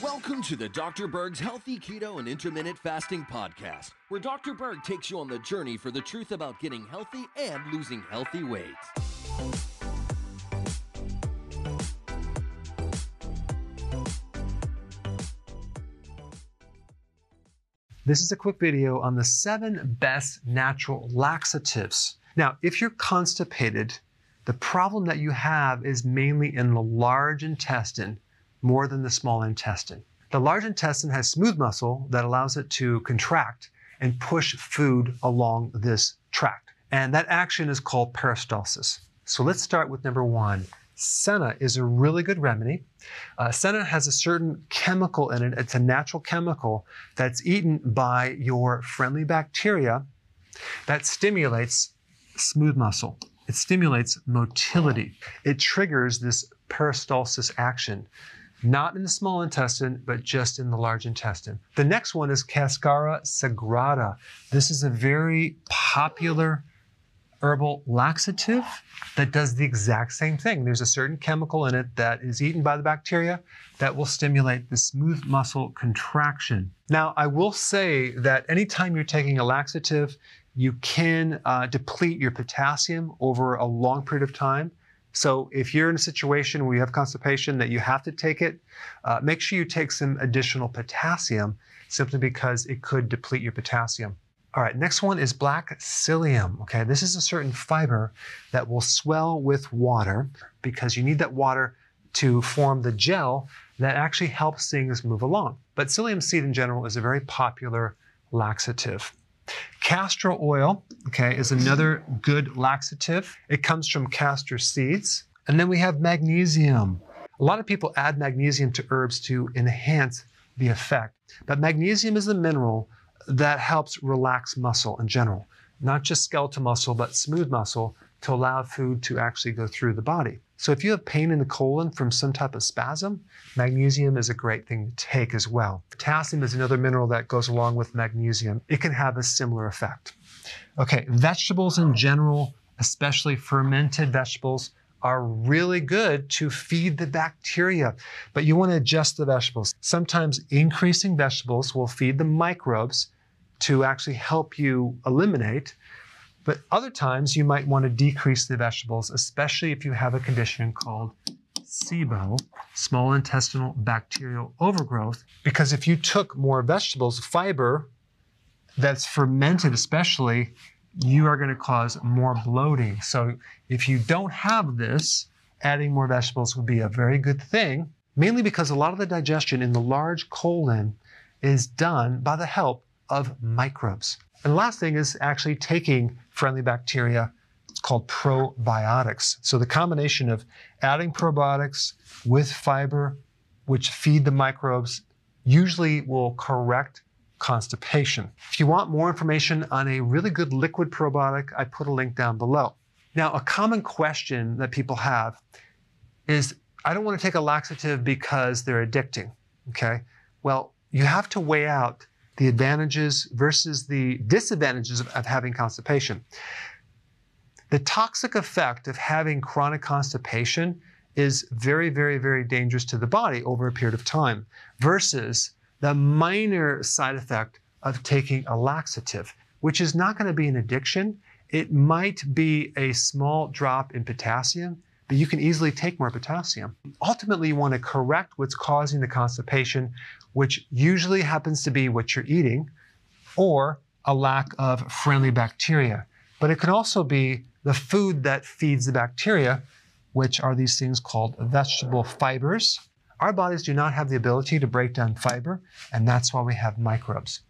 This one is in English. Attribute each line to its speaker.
Speaker 1: Welcome to the Dr. Berg's Healthy Keto and Intermittent Fasting Podcast, where Dr. Berg takes you on the journey for the truth about getting healthy and losing healthy weight.
Speaker 2: This is a quick video on the seven best natural laxatives. Now, if you're constipated, the problem that you have is mainly in the large intestine more than the small intestine. The large intestine has smooth muscle that allows it to contract and push food along this tract. And that action is called peristalsis. So let's start with number one. Senna is a really good remedy. Uh, senna has a certain chemical in it. It's a natural chemical that's eaten by your friendly bacteria that stimulates smooth muscle. It stimulates motility. It triggers this peristalsis action, not in the small intestine, but just in the large intestine. The next one is Cascara sagrada. This is a very popular herbal laxative that does the exact same thing. There's a certain chemical in it that is eaten by the bacteria that will stimulate the smooth muscle contraction. Now, I will say that anytime you're taking a laxative, you can uh, deplete your potassium over a long period of time. So if you're in a situation where you have constipation that you have to take it, uh, make sure you take some additional potassium simply because it could deplete your potassium. All right, next one is black psyllium. Okay, this is a certain fiber that will swell with water because you need that water to form the gel that actually helps things move along. But psyllium seed in general is a very popular laxative. Castor oil, okay, is another good laxative. It comes from castor seeds. And then we have magnesium. A lot of people add magnesium to herbs to enhance the effect. But magnesium is a mineral that helps relax muscle in general, not just skeletal muscle, but smooth muscle to allow food to actually go through the body. So if you have pain in the colon from some type of spasm, magnesium is a great thing to take as well. Potassium is another mineral that goes along with magnesium. It can have a similar effect. Okay, vegetables in general, especially fermented vegetables, are really good to feed the bacteria, but you want to adjust the vegetables. Sometimes increasing vegetables will feed the microbes to actually help you eliminate but other times you might want to decrease the vegetables, especially if you have a condition called SIBO, small intestinal bacterial overgrowth, because if you took more vegetables, fiber that's fermented especially, you are going to cause more bloating. So if you don't have this, adding more vegetables would be a very good thing, mainly because a lot of the digestion in the large colon is done by the help of microbes. And last thing is actually taking friendly bacteria. It's called probiotics. So the combination of adding probiotics with fiber, which feed the microbes, usually will correct constipation. If you want more information on a really good liquid probiotic, I put a link down below. Now, a common question that people have is I don't want to take a laxative because they're addicting. Okay. Well, you have to weigh out the advantages versus the disadvantages of, of having constipation. The toxic effect of having chronic constipation is very, very, very dangerous to the body over a period of time versus the minor side effect of taking a laxative, which is not going to be an addiction. It might be a small drop in potassium, but you can easily take more potassium. Ultimately, you want to correct what's causing the constipation which usually happens to be what you're eating, or a lack of friendly bacteria. But it can also be the food that feeds the bacteria, which are these things called vegetable fibers. Our bodies do not have the ability to break down fiber, and that's why we have microbes.